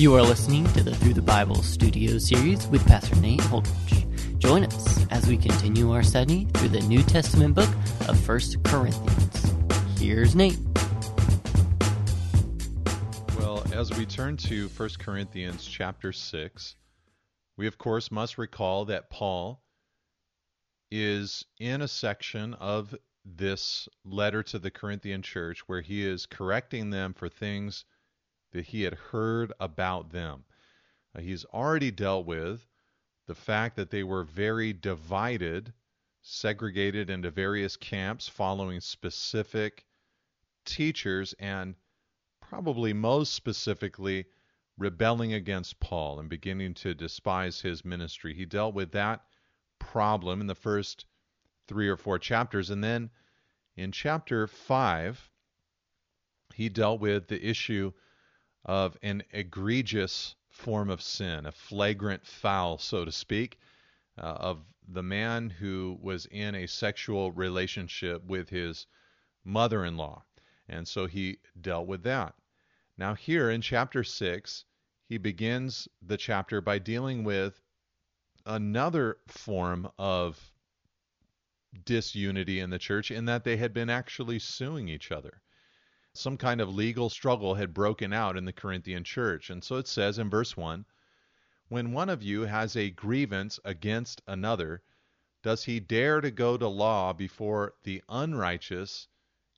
You are listening to the Through the Bible Studio series with Pastor Nate Holdridge. Join us as we continue our study through the New Testament book of First Corinthians. Here's Nate. Well, as we turn to 1 Corinthians chapter 6, we of course must recall that Paul is in a section of this letter to the Corinthian church where he is correcting them for things that he had heard about them. Uh, he's already dealt with the fact that they were very divided, segregated into various camps following specific teachers, and probably most specifically, rebelling against Paul and beginning to despise his ministry. He dealt with that problem in the first three or four chapters. And then in chapter 5, he dealt with the issue of an egregious form of sin, a flagrant foul, so to speak, uh, of the man who was in a sexual relationship with his mother in law. And so he dealt with that. Now, here in chapter 6, he begins the chapter by dealing with another form of disunity in the church in that they had been actually suing each other some kind of legal struggle had broken out in the Corinthian church. And so it says in verse 1 When one of you has a grievance against another, does he dare to go to law before the unrighteous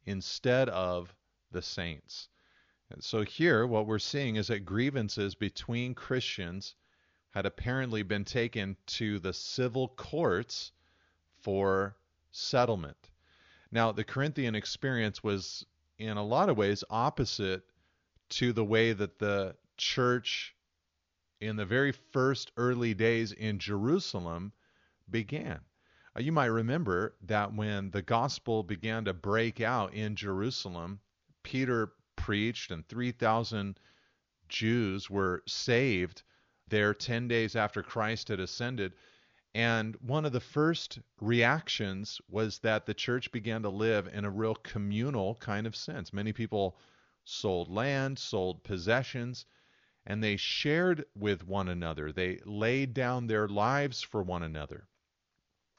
instead of the saints? And so here, what we're seeing is that grievances between Christians had apparently been taken to the civil courts for settlement. Now, the Corinthian experience was in a lot of ways opposite to the way that the church in the very first early days in Jerusalem began. Uh, you might remember that when the gospel began to break out in Jerusalem, Peter preached and 3,000 Jews were saved there 10 days after Christ had ascended. And one of the first reactions was that the church began to live in a real communal kind of sense. Many people sold land, sold possessions, and they shared with one another. They laid down their lives for one another.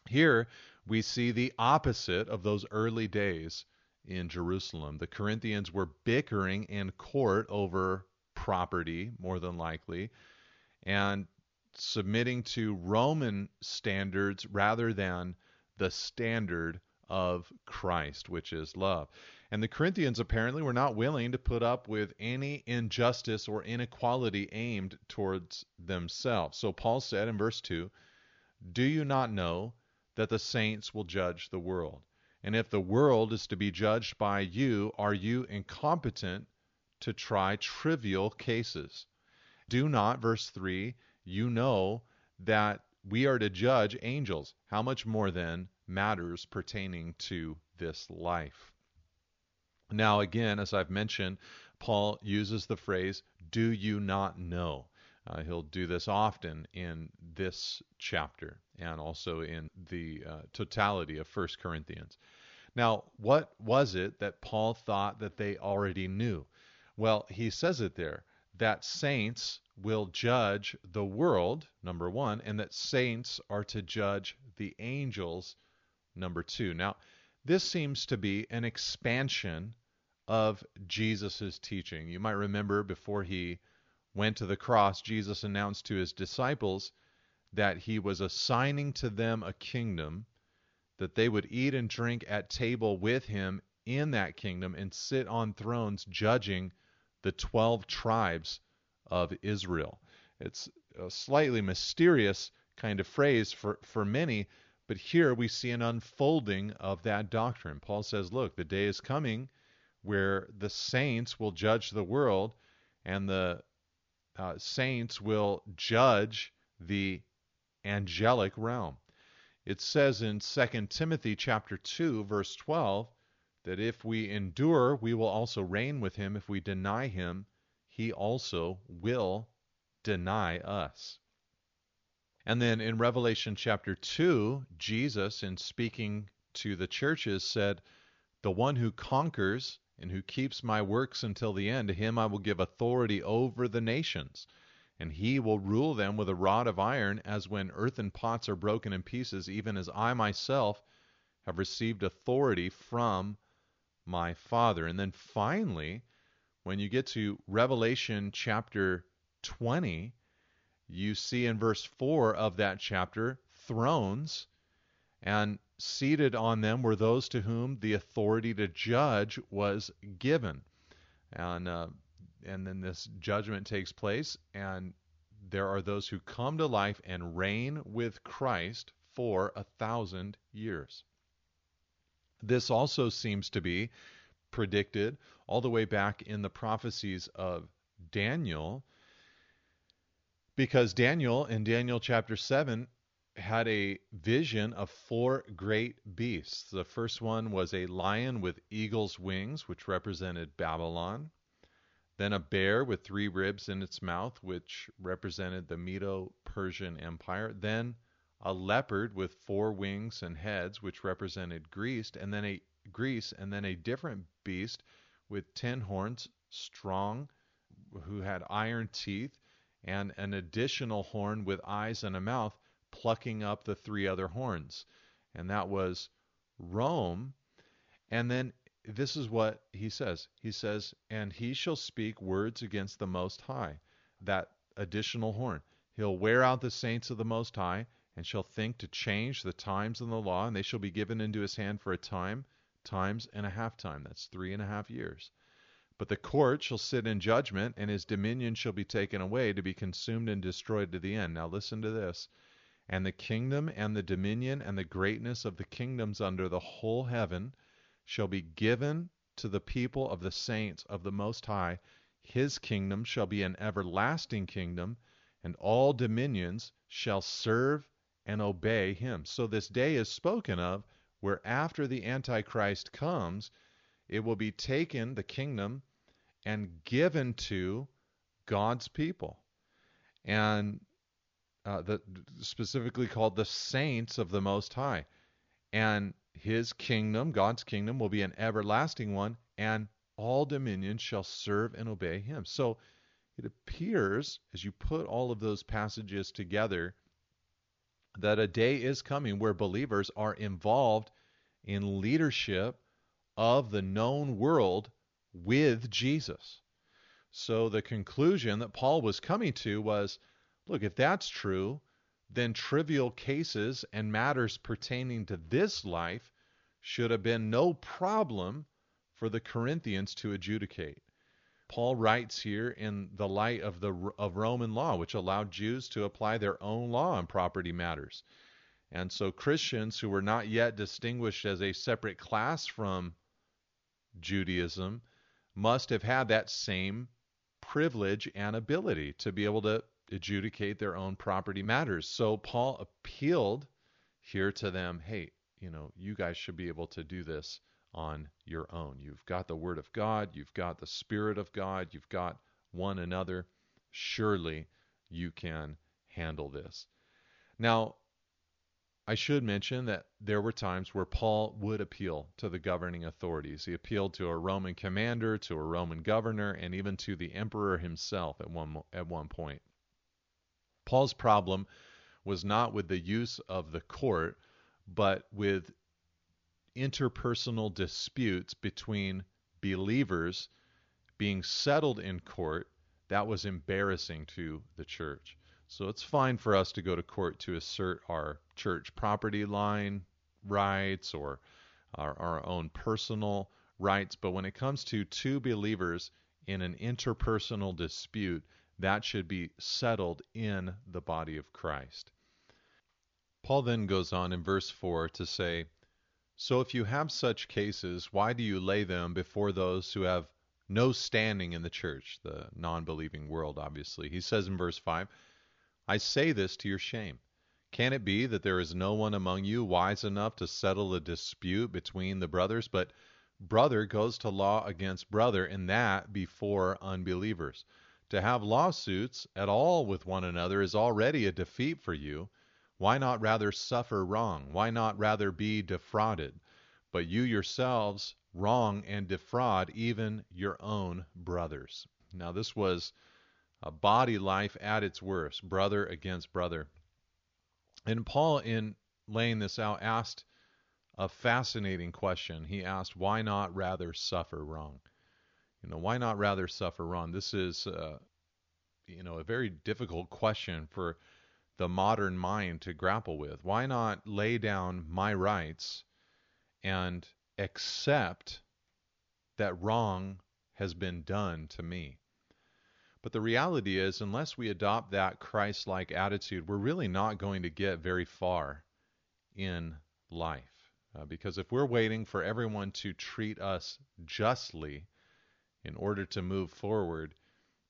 Here we see the opposite of those early days in Jerusalem. The Corinthians were bickering in court over property, more than likely, and submitting to Roman standards rather than the standard of Christ, which is love. And the Corinthians apparently were not willing to put up with any injustice or inequality aimed towards themselves. So Paul said in verse 2 Do you not know that the saints will judge the world? And if the world is to be judged by you, are you incompetent to try trivial cases? Do not, verse 3, you know that we are to judge angels. How much more then matters pertaining to this life? Now, again, as I've mentioned, Paul uses the phrase, Do you not know? Uh, he'll do this often in this chapter and also in the uh, totality of 1 Corinthians. Now, what was it that Paul thought that they already knew? Well, he says it there that saints will judge the world, number one, and that saints are to judge the angels, number two. Now, this seems to be an expansion of Jesus' teaching. You might remember before he went to the cross, Jesus announced to his disciples that he was assigning to them a kingdom, that they would eat and drink at table with him in that kingdom and sit on thrones judging the 12 tribes of Israel. It's a slightly mysterious kind of phrase for, for many, but here we see an unfolding of that doctrine. Paul says, Look, the day is coming where the saints will judge the world, and the uh, saints will judge the angelic realm. It says in 2 Timothy chapter 2 verse 12 that if we endure, we will also reign with him. If we deny him, he also will deny us. And then in Revelation chapter 2, Jesus, in speaking to the churches, said, The one who conquers and who keeps my works until the end, to him I will give authority over the nations. And he will rule them with a rod of iron, as when earthen pots are broken in pieces, even as I myself have received authority from my Father. And then finally, when you get to Revelation chapter 20, you see in verse 4 of that chapter thrones, and seated on them were those to whom the authority to judge was given. And, uh, and then this judgment takes place, and there are those who come to life and reign with Christ for a thousand years. This also seems to be predicted all the way back in the prophecies of Daniel, because Daniel in Daniel chapter 7 had a vision of four great beasts. The first one was a lion with eagle's wings, which represented Babylon. Then a bear with three ribs in its mouth, which represented the Medo Persian Empire. Then a leopard with four wings and heads, which represented Greece, and then a Greece, and then a different beast with ten horns, strong, who had iron teeth, and an additional horn with eyes and a mouth, plucking up the three other horns. And that was Rome. And then this is what he says. He says, And he shall speak words against the Most High, that additional horn. He'll wear out the saints of the Most High, and shall think to change the times and the law, and they shall be given into his hand for a time, times and a half time. That's three and a half years. But the court shall sit in judgment, and his dominion shall be taken away to be consumed and destroyed to the end. Now listen to this. And the kingdom and the dominion and the greatness of the kingdoms under the whole heaven shall be given to the people of the saints of the Most High. His kingdom shall be an everlasting kingdom, and all dominions shall serve and obey him. So this day is spoken of where after the Antichrist comes, it will be taken, the kingdom, and given to God's people. And uh, the, specifically called the saints of the Most High. And his kingdom, God's kingdom, will be an everlasting one, and all dominions shall serve and obey him. So it appears, as you put all of those passages together, that a day is coming where believers are involved in leadership of the known world with Jesus. So the conclusion that Paul was coming to was Look, if that's true, then trivial cases and matters pertaining to this life should have been no problem for the Corinthians to adjudicate. Paul writes here in the light of the of Roman law, which allowed Jews to apply their own law on property matters. And so Christians who were not yet distinguished as a separate class from Judaism must have had that same privilege and ability to be able to adjudicate their own property matters. So Paul appealed here to them hey, you know, you guys should be able to do this on your own. You've got the Word of God, you've got the Spirit of God, you've got one another. Surely you can handle this. Now, I should mention that there were times where Paul would appeal to the governing authorities. He appealed to a Roman commander, to a Roman governor, and even to the emperor himself at one at one point. Paul's problem was not with the use of the court, but with interpersonal disputes between believers being settled in court that was embarrassing to the church. So it's fine for us to go to court to assert our church property line rights or our, our own personal rights, but when it comes to two believers in an interpersonal dispute, that should be settled in the body of Christ. Paul then goes on in verse 4 to say, So if you have such cases, why do you lay them before those who have no standing in the church, the non believing world, obviously? He says in verse 5, I say this to your shame. Can it be that there is no one among you wise enough to settle a dispute between the brothers? But brother goes to law against brother, and that before unbelievers. To have lawsuits at all with one another is already a defeat for you. Why not rather suffer wrong? Why not rather be defrauded? But you yourselves wrong and defraud even your own brothers. Now, this was a body life at its worst, brother against brother. And Paul, in laying this out, asked a fascinating question. He asked, why not rather suffer wrong? You know, why not rather suffer wrong? This is, uh, you know, a very difficult question for the modern mind to grapple with. Why not lay down my rights and accept that wrong has been done to me? But the reality is, unless we adopt that Christ like attitude, we're really not going to get very far in life. Uh, because if we're waiting for everyone to treat us justly in order to move forward,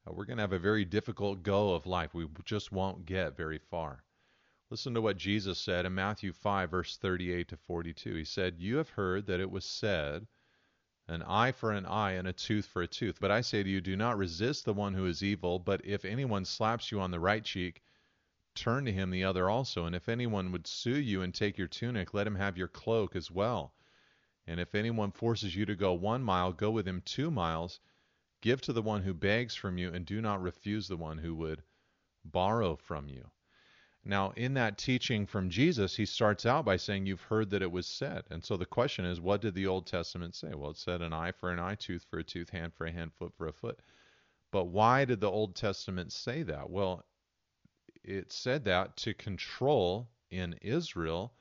uh, we're going to have a very difficult go of life. We just won't get very far. Listen to what Jesus said in Matthew 5, verse 38 to 42. He said, You have heard that it was said, an eye for an eye and a tooth for a tooth. But I say to you, do not resist the one who is evil, but if anyone slaps you on the right cheek, turn to him the other also. And if anyone would sue you and take your tunic, let him have your cloak as well. And if anyone forces you to go one mile, go with him two miles. Give to the one who begs from you, and do not refuse the one who would borrow from you. Now, in that teaching from Jesus, he starts out by saying, You've heard that it was said. And so the question is, what did the Old Testament say? Well, it said an eye for an eye, tooth for a tooth, hand for a hand, foot for a foot. But why did the Old Testament say that? Well, it said that to control in Israel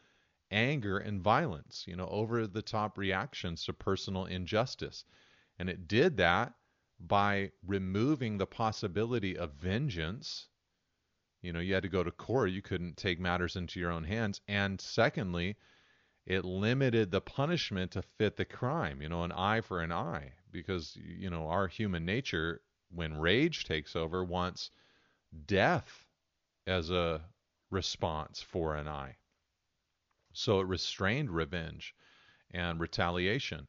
anger and violence, you know, over the top reactions to personal injustice. And it did that by removing the possibility of vengeance you know, you had to go to court. You couldn't take matters into your own hands. And secondly, it limited the punishment to fit the crime, you know, an eye for an eye. Because, you know, our human nature, when rage takes over, wants death as a response for an eye. So it restrained revenge and retaliation.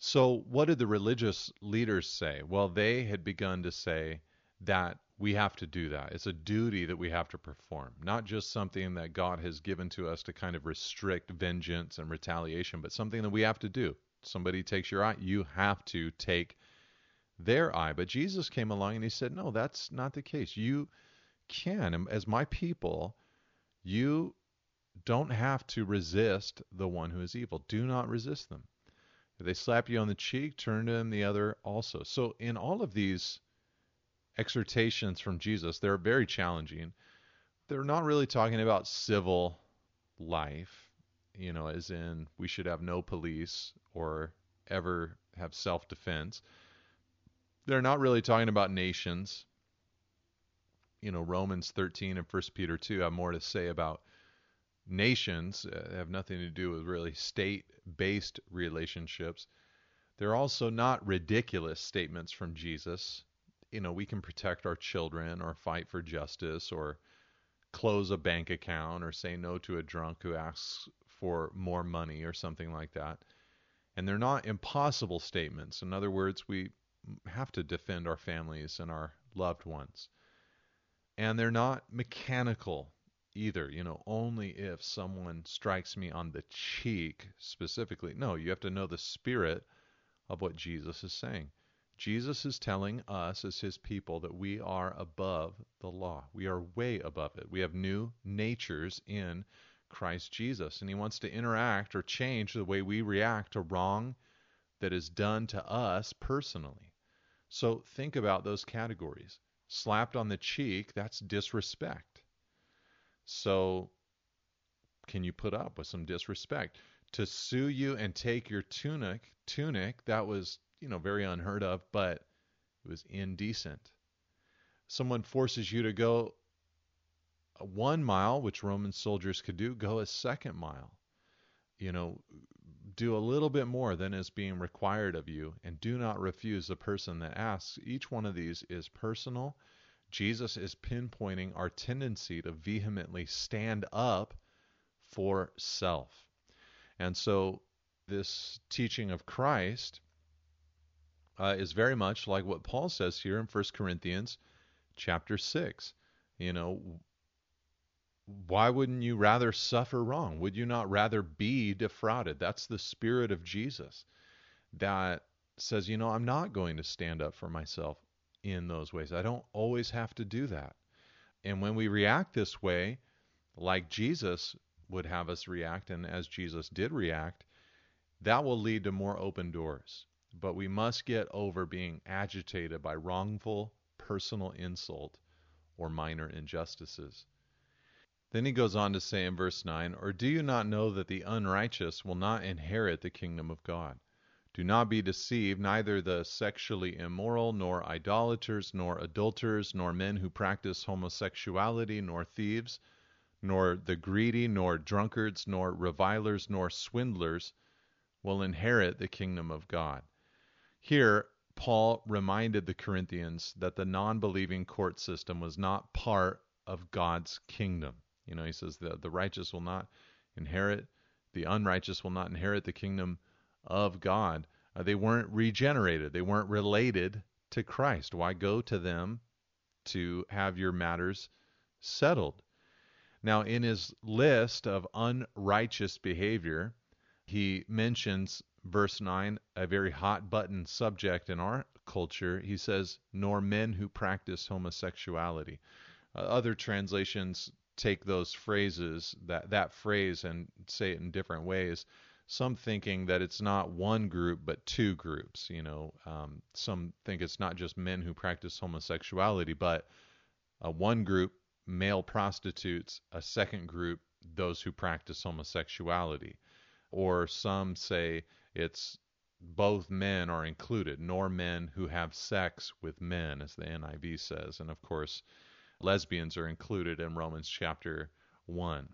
So, what did the religious leaders say? Well, they had begun to say that we have to do that. It's a duty that we have to perform, not just something that God has given to us to kind of restrict vengeance and retaliation, but something that we have to do. Somebody takes your eye, you have to take their eye. But Jesus came along and he said, No, that's not the case. You can, as my people, you don't have to resist the one who is evil. Do not resist them. If they slap you on the cheek, turn to them the other also. So, in all of these exhortations from Jesus, they're very challenging. They're not really talking about civil life, you know, as in we should have no police or ever have self defense. They're not really talking about nations. You know, Romans 13 and 1 Peter 2 have more to say about nations, uh, have nothing to do with really state based relationships. They're also not ridiculous statements from Jesus you know, we can protect our children or fight for justice or close a bank account or say no to a drunk who asks for more money or something like that. And they're not impossible statements. In other words, we have to defend our families and our loved ones. And they're not mechanical either, you know, only if someone strikes me on the cheek specifically. No, you have to know the spirit of what Jesus is saying. Jesus is telling us as his people that we are above the law. We are way above it. We have new natures in Christ Jesus. And he wants to interact or change the way we react to wrong that is done to us personally. So think about those categories. Slapped on the cheek, that's disrespect. So can you put up with some disrespect? To sue you and take your tunic, tunic, that was you know, very unheard of, but it was indecent. Someone forces you to go one mile, which Roman soldiers could do, go a second mile. You know, do a little bit more than is being required of you, and do not refuse the person that asks. Each one of these is personal. Jesus is pinpointing our tendency to vehemently stand up for self. And so, this teaching of Christ uh, is very much like what Paul says here in 1 Corinthians chapter 6. You know, why wouldn't you rather suffer wrong? Would you not rather be defrauded? That's the spirit of Jesus. that says, you know, I'm not going to stand up for myself in those ways. I don't always have to do that. And when we react this way, like Jesus would have us react, and as Jesus did react, that will lead to more open doors. But we must get over being agitated by wrongful personal insult or minor injustices. Then he goes on to say in verse 9, Or do you not know that the unrighteous will not inherit the kingdom of God? Do not be deceived, neither the sexually immoral, nor idolaters, nor adulterers, nor men who practice homosexuality, nor thieves, nor the greedy, nor drunkards, nor revilers, nor swindlers will inherit the kingdom of God. Here, Paul reminded the Corinthians that the non believing court system was not part of God's kingdom. You know, he says the, the righteous will not inherit, the unrighteous will not inherit the kingdom of God. Uh, they weren't regenerated, they weren't related to Christ. Why go to them to have your matters settled? Now, in his list of unrighteous behavior, he mentions verse 9, a very hot button subject in our culture. He says, nor men who practice homosexuality. Uh, other translations take those phrases, that, that phrase, and say it in different ways some thinking that it's not one group but two groups. You know, um, some think it's not just men who practice homosexuality, but uh, one group male prostitutes, a second group those who practice homosexuality, or some say it's both men are included, nor men who have sex with men, as the NIV says, and of course, lesbians are included in Romans chapter one.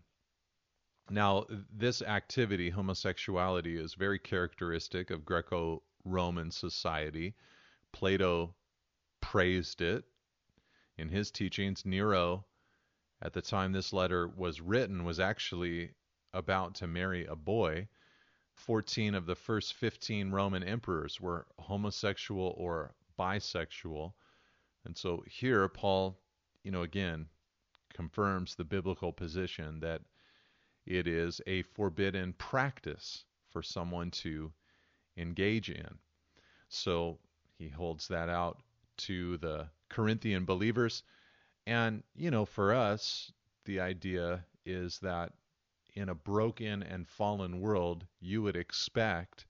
Now, this activity, homosexuality, is very characteristic of Greco Roman society. Plato praised it in his teachings. Nero, at the time this letter was written, was actually about to marry a boy. 14 of the first 15 Roman emperors were homosexual or bisexual. And so here, Paul, you know, again, confirms the biblical position that it is a forbidden practice for someone to engage in. So he holds that out to the Corinthian believers. And, you know, for us, the idea is that in a broken and fallen world, you would expect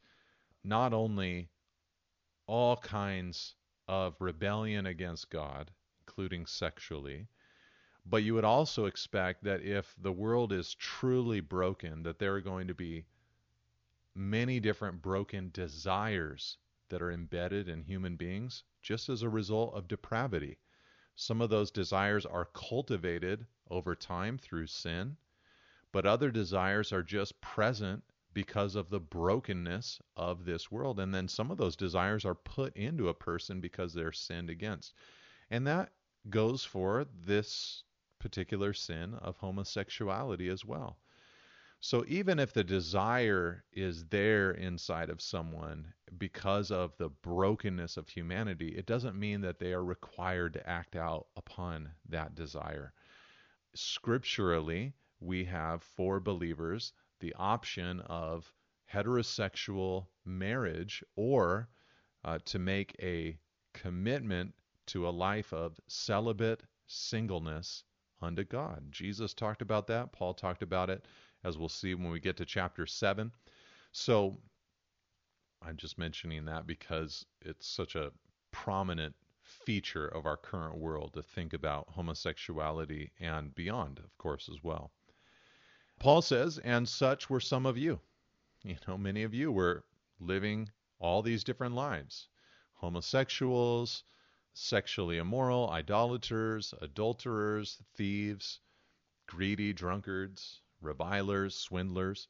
not only all kinds of rebellion against God, including sexually, but you would also expect that if the world is truly broken, that there are going to be many different broken desires that are embedded in human beings just as a result of depravity. Some of those desires are cultivated over time through sin, but other desires are just present because of the brokenness of this world. And then some of those desires are put into a person because they're sinned against. And that goes for this particular sin of homosexuality as well. So even if the desire is there inside of someone because of the brokenness of humanity, it doesn't mean that they are required to act out upon that desire. Scripturally, we have for believers the option of heterosexual marriage or uh, to make a commitment to a life of celibate singleness unto God. Jesus talked about that. Paul talked about it, as we'll see when we get to chapter 7. So I'm just mentioning that because it's such a prominent feature of our current world to think about homosexuality and beyond, of course, as well. Paul says, and such were some of you. You know, many of you were living all these different lives homosexuals, sexually immoral, idolaters, adulterers, thieves, greedy, drunkards, revilers, swindlers.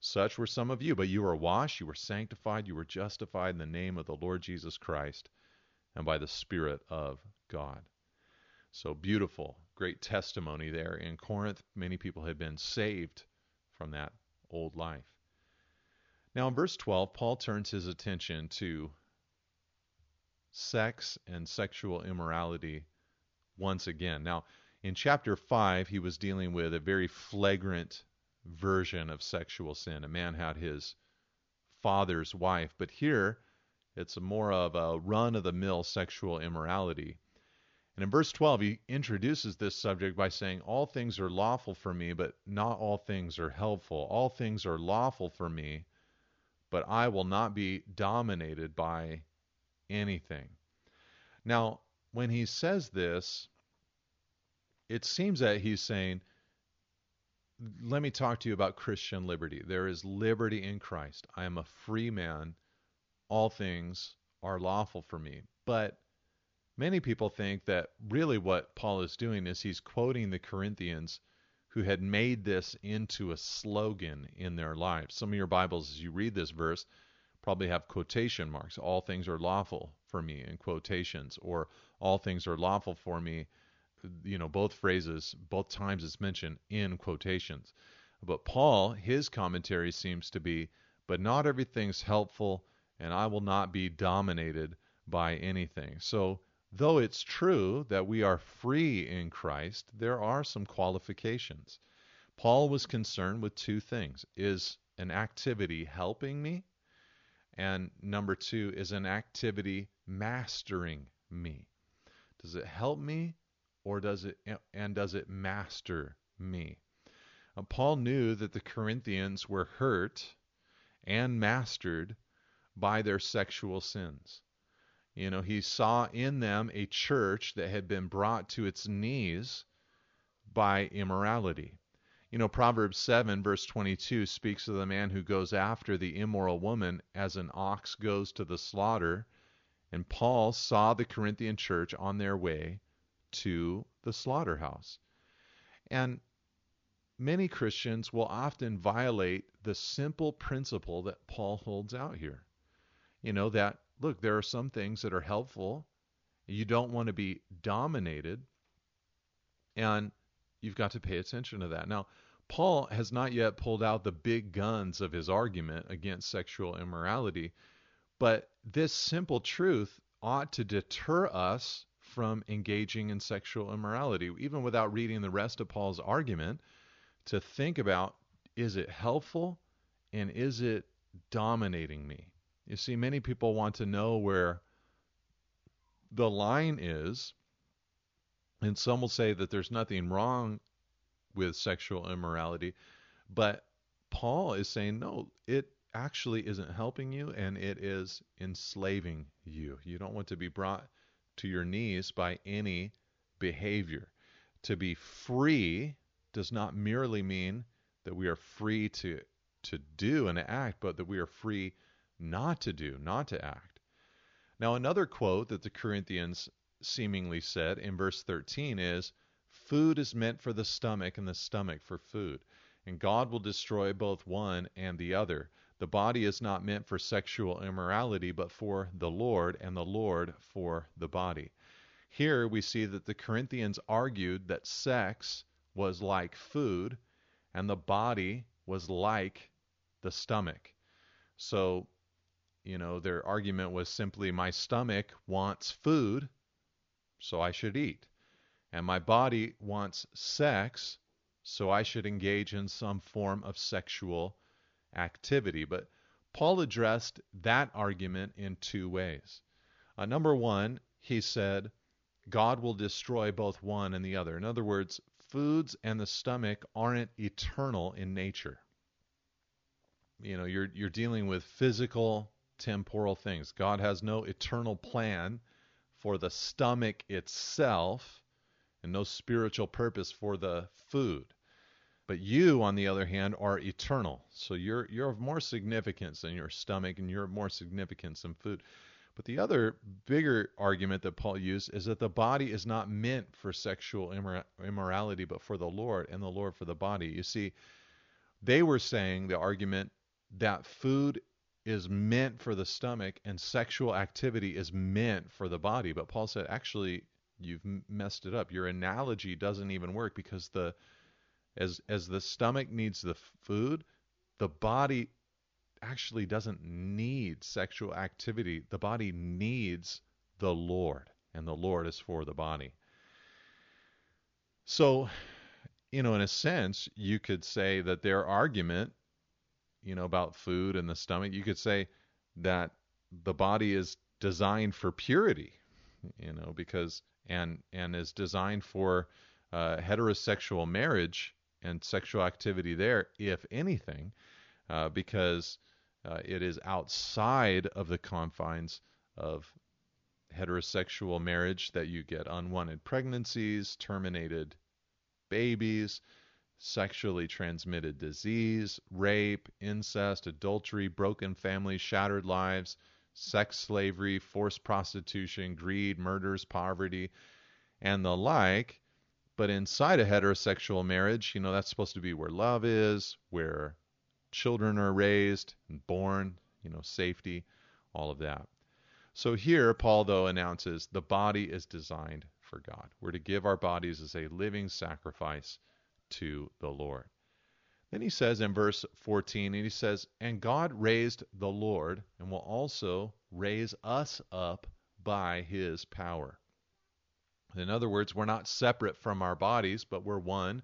Such were some of you, but you were washed, you were sanctified, you were justified in the name of the Lord Jesus Christ and by the Spirit of God. So beautiful, great testimony there in Corinth. Many people had been saved from that old life. Now, in verse 12, Paul turns his attention to sex and sexual immorality once again. Now, in chapter 5, he was dealing with a very flagrant version of sexual sin. A man had his father's wife. But here, it's more of a run of the mill sexual immorality. And in verse 12, he introduces this subject by saying, All things are lawful for me, but not all things are helpful. All things are lawful for me, but I will not be dominated by anything. Now, when he says this, it seems that he's saying, Let me talk to you about Christian liberty. There is liberty in Christ. I am a free man. All things are lawful for me. But many people think that really what Paul is doing is he's quoting the Corinthians who had made this into a slogan in their lives. Some of your Bibles, as you read this verse, probably have quotation marks. All things are lawful for me in quotations, or all things are lawful for me. You know, both phrases, both times it's mentioned in quotations. But Paul, his commentary seems to be, but not everything's helpful, and I will not be dominated by anything. So Though it's true that we are free in Christ, there are some qualifications. Paul was concerned with two things is an activity helping me? And number two, is an activity mastering me? Does it help me or does it and does it master me? Uh, Paul knew that the Corinthians were hurt and mastered by their sexual sins. You know, he saw in them a church that had been brought to its knees by immorality. You know, Proverbs 7, verse 22 speaks of the man who goes after the immoral woman as an ox goes to the slaughter. And Paul saw the Corinthian church on their way to the slaughterhouse. And many Christians will often violate the simple principle that Paul holds out here. You know, that look, there are some things that are helpful. You don't want to be dominated, and you've got to pay attention to that. Now, Paul has not yet pulled out the big guns of his argument against sexual immorality, but this simple truth ought to deter us from engaging in sexual immorality, even without reading the rest of Paul's argument, to think about is it helpful and is it dominating me? You see, many people want to know where the line is, and some will say that there's nothing wrong with sexual immorality, but Paul is saying, no, it actually isn't helping you and it is enslaving you. You don't want to be brought to your knees by any behavior. To be free does not merely mean that we are free to to do and act, but that we are free not to do, not to act. Now, another quote that the Corinthians seemingly said in verse 13 is Food is meant for the stomach, and the stomach for food. And God will destroy both one and the other. The body is not meant for sexual immorality, but for the Lord, and the Lord for the body. Here we see that the Corinthians argued that sex was like food, and the body was like the stomach. So you know, their argument was simply my stomach wants food, so I should eat. And my body wants sex, so I should engage in some form of sexual activity. But Paul addressed that argument in two ways. Uh, number one, he said, God will destroy both one and the other. In other words, foods and the stomach aren't eternal in nature. You know, you're you're dealing with physical temporal things. God has no eternal plan for the stomach itself and no spiritual purpose for the food. But you, on the other hand, are eternal. So you're you're of more significance than your stomach and you're of more significance than food. But the other bigger argument that Paul used is that the body is not meant for sexual immor- immorality, but for the Lord, and the Lord for the body. You see, they were saying the argument that food is meant for the stomach and sexual activity is meant for the body. But Paul said, actually, you've messed it up. Your analogy doesn't even work because the as as the stomach needs the food, the body actually doesn't need sexual activity. The body needs the Lord, and the Lord is for the body. So, you know, in a sense, you could say that their argument you know, about food and the stomach, you could say that the body is designed for purity, you know, because and and is designed for uh, heterosexual marriage and sexual activity there, if anything, uh, because uh, it is outside of the confines of heterosexual marriage that you get unwanted pregnancies, terminated babies, sexually transmitted disease, rape, incest, adultery, broken families, shattered lives, sex slavery, forced prostitution, greed, murders, poverty, and the like. But inside a heterosexual marriage, you know, that's supposed to be where love is, where children are raised and born, you know, safety, all of that. So here, Paul, though, announces the body is designed for God. We're to give our bodies as a living sacrifice to the Lord. Then he says in verse 14, and he says, And God raised the Lord and will also raise us up by his power. In other words, we're not separate from our bodies, but we're one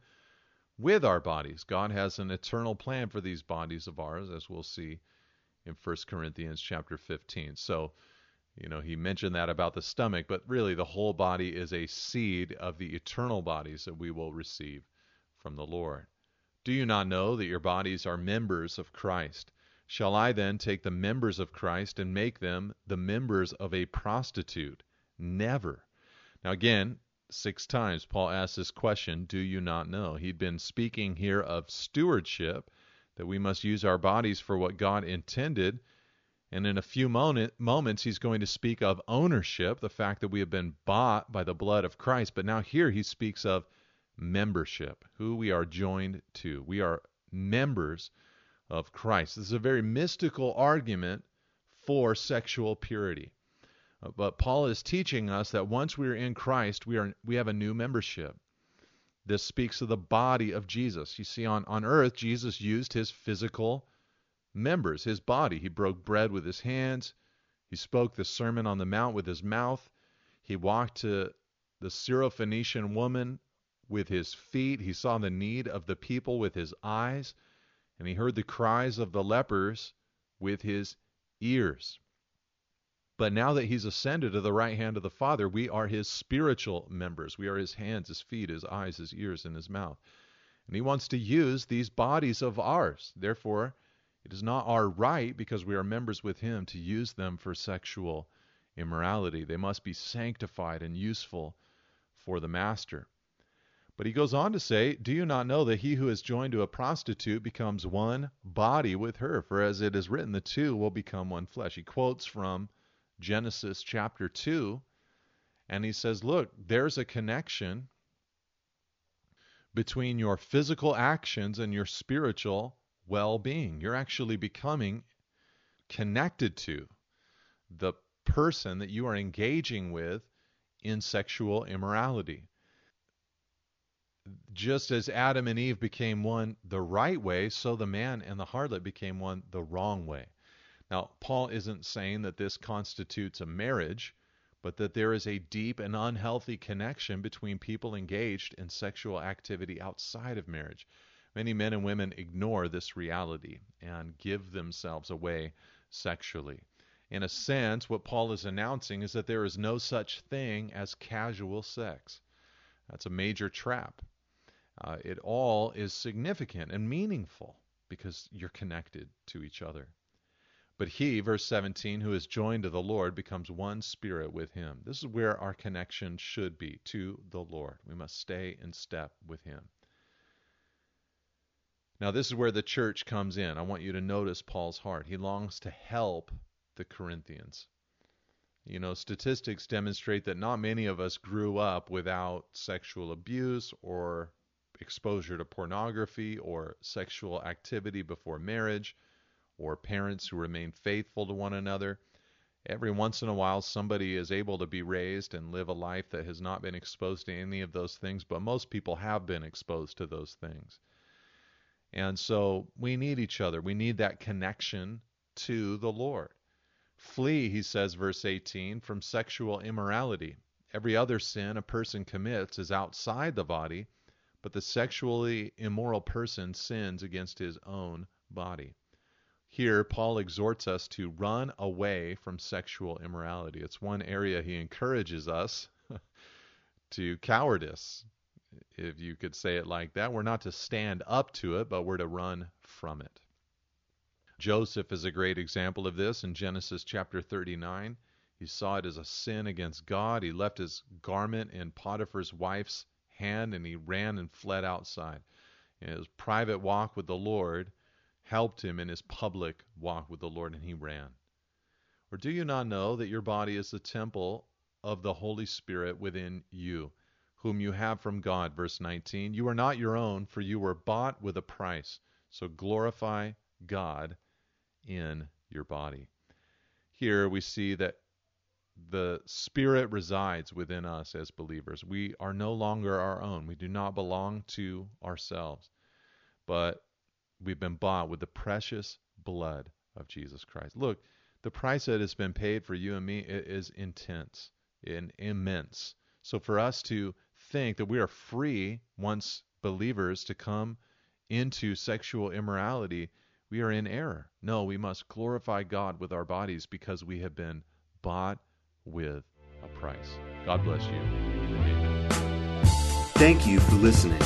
with our bodies. God has an eternal plan for these bodies of ours, as we'll see in 1 Corinthians chapter 15. So, you know, he mentioned that about the stomach, but really the whole body is a seed of the eternal bodies that we will receive from the Lord. Do you not know that your bodies are members of Christ? Shall I then take the members of Christ and make them the members of a prostitute? Never. Now, again, six times Paul asks this question Do you not know? He'd been speaking here of stewardship, that we must use our bodies for what God intended. And in a few moment, moments, he's going to speak of ownership, the fact that we have been bought by the blood of Christ. But now here he speaks of membership, who we are joined to. We are members of Christ. This is a very mystical argument for sexual purity. Uh, but Paul is teaching us that once we are in Christ, we are we have a new membership. This speaks of the body of Jesus. You see, on, on earth, Jesus used his physical members, his body. He broke bread with his hands. He spoke the Sermon on the Mount with his mouth. He walked to the Syrophoenician woman with his feet. He saw the need of the people with his eyes. And he heard the cries of the lepers with his ears. But now that he's ascended to the right hand of the Father, we are his spiritual members. We are his hands, his feet, his eyes, his ears, and his mouth. And he wants to use these bodies of ours. Therefore, it is not our right, because we are members with him, to use them for sexual immorality. They must be sanctified and useful for the master. But he goes on to say, Do you not know that he who is joined to a prostitute becomes one body with her? For as it is written, the two will become one flesh. He quotes from Genesis chapter 2, and he says, Look, there's a connection between your physical actions and your spiritual well being. You're actually becoming connected to the person that you are engaging with in sexual immorality. Just as Adam and Eve became one the right way, so the man and the harlot became one the wrong way. Now, Paul isn't saying that this constitutes a marriage, but that there is a deep and unhealthy connection between people engaged in sexual activity outside of marriage. Many men and women ignore this reality and give themselves away sexually. In a sense, what Paul is announcing is that there is no such thing as casual sex. That's a major trap. Uh, it all is significant and meaningful because you're connected to each other. But he, verse 17, who is joined to the Lord becomes one spirit with him. This is where our connection should be to the Lord. We must stay in step with him. Now, this is where the church comes in. I want you to notice Paul's heart. He longs to help the Corinthians. You know, statistics demonstrate that not many of us grew up without sexual abuse or exposure to pornography or sexual activity before marriage or parents who remain faithful to one another. Every once in a while, somebody is able to be raised and live a life that has not been exposed to any of those things, but most people have been exposed to those things. And so we need each other. We need that connection to the Lord. Flee, he says, verse 18, from sexual immorality. Every other sin a person commits is outside the body, but the sexually immoral person sins against his own body. here Paul exhorts us to run away from sexual immorality. It's one area he encourages us to cowardice, if you could say it like that. We're not to stand up to it, but we're to run from it. Joseph is a great example of this in Genesis chapter 39. He saw it as a sin against God. He left his garment in Potiphar's wife's hand and he ran and fled outside. his private walk with the Lord helped him in his public walk with the Lord and he ran. Or do you not know that your body is the temple of the Holy Spirit within you, whom you have from God? Verse 19. You are not your own, for you were bought with a price. So glorify God in your body. Here we see that the Spirit resides within us as believers. We are no longer our own. We do not belong to ourselves, but we've been bought with the precious blood of Jesus Christ. Look, the price that has been paid for you and me is intense and immense. So for us to think that we are free once believers to come into sexual immorality we are in error. No, we must glorify God with our bodies because we have been bought with a price. God bless you. Amen. Thank you for listening.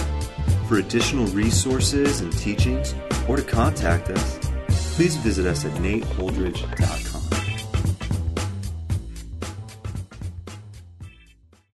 For additional resources and teachings, or to contact us, please visit us at nateholdridge.com.